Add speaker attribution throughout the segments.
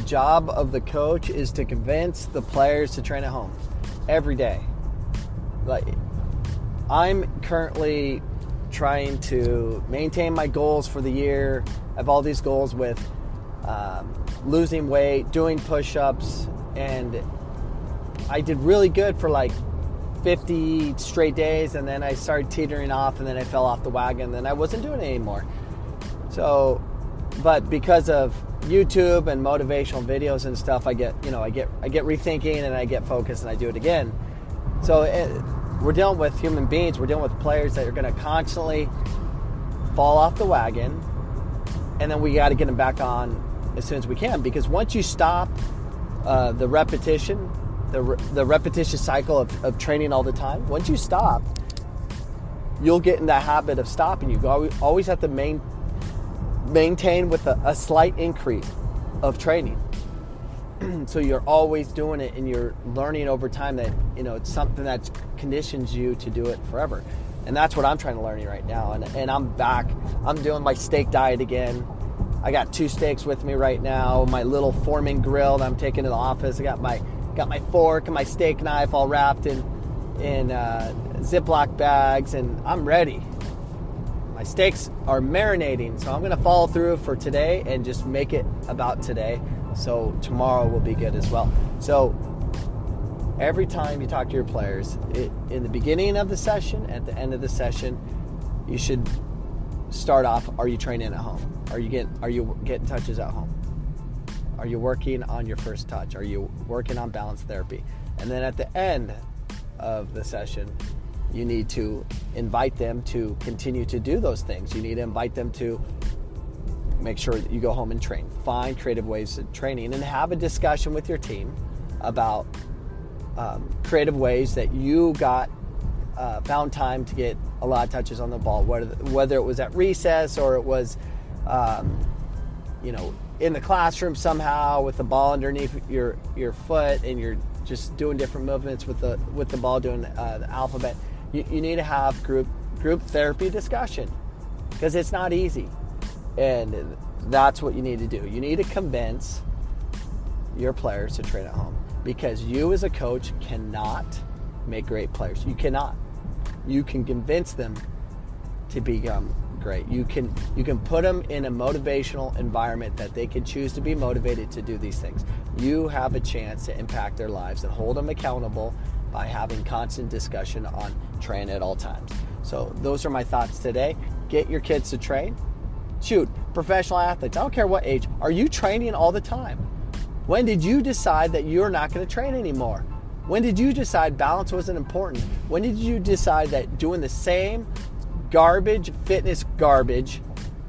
Speaker 1: job of the coach is to convince the players to train at home every day. Like I'm currently trying to maintain my goals for the year. I have all these goals with um, losing weight, doing push-ups, and I did really good for like 50 straight days, and then I started teetering off, and then I fell off the wagon, and then I wasn't doing it anymore. So, but because of YouTube and motivational videos and stuff, I get you know I get I get rethinking and I get focused and I do it again. So it, we're dealing with human beings. We're dealing with players that are going to constantly fall off the wagon, and then we got to get them back on as soon as we can. Because once you stop uh, the repetition, the, re- the repetitious cycle of, of training all the time, once you stop, you'll get in that habit of stopping. You always have to main, maintain with a, a slight increase of training. so you're always doing it and you're learning over time that you know it's something that conditions you to do it forever. And that's what i'm trying to learn right now. And, and i'm back. I'm doing my steak diet again. I got two steaks with me right now. My little foreman grill that i'm taking to the office. I got my got my fork and my steak knife all wrapped in in uh, ziploc bags. And i'm ready my steaks are marinating so i'm to follow through for today and just make it about today so tomorrow will be good as well. So every time you talk to your players, it, in the beginning of the session, at the end of the session, you should start off. Are you training at home? Are you getting Are you getting touches at home? Are you working on your first touch? Are you working on balance therapy? And then at the end of the session, you need to invite them to continue to do those things. You need to invite them to make sure that you go home and train. Find creative ways of training and have a discussion with your team about um, creative ways that you got uh, found time to get a lot of touches on the ball, whether, whether it was at recess or it was, um, you know, in the classroom somehow with the ball underneath your your foot and you're just doing different movements with the with the ball doing uh, the alphabet. You, you need to have group group therapy discussion because it's not easy. And that's what you need to do. You need to convince your players to train at home because you, as a coach, cannot make great players. You cannot. You can convince them to become great. You can you can put them in a motivational environment that they can choose to be motivated to do these things. You have a chance to impact their lives and hold them accountable by having constant discussion on train at all times. So those are my thoughts today. Get your kids to train shoot, professional athletes, I don't care what age, are you training all the time? When did you decide that you're not going to train anymore? When did you decide balance wasn't important? When did you decide that doing the same garbage, fitness garbage,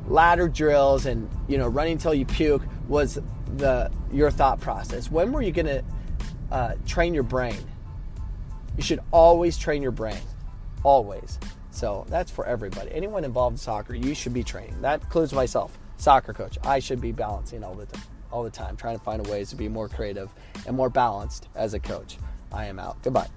Speaker 1: ladder drills and, you know, running until you puke was the your thought process? When were you going to uh, train your brain? You should always train your brain. Always. So that's for everybody. Anyone involved in soccer, you should be training. That includes myself, soccer coach. I should be balancing all the time, all the time, trying to find ways to be more creative and more balanced as a coach. I am out. Goodbye.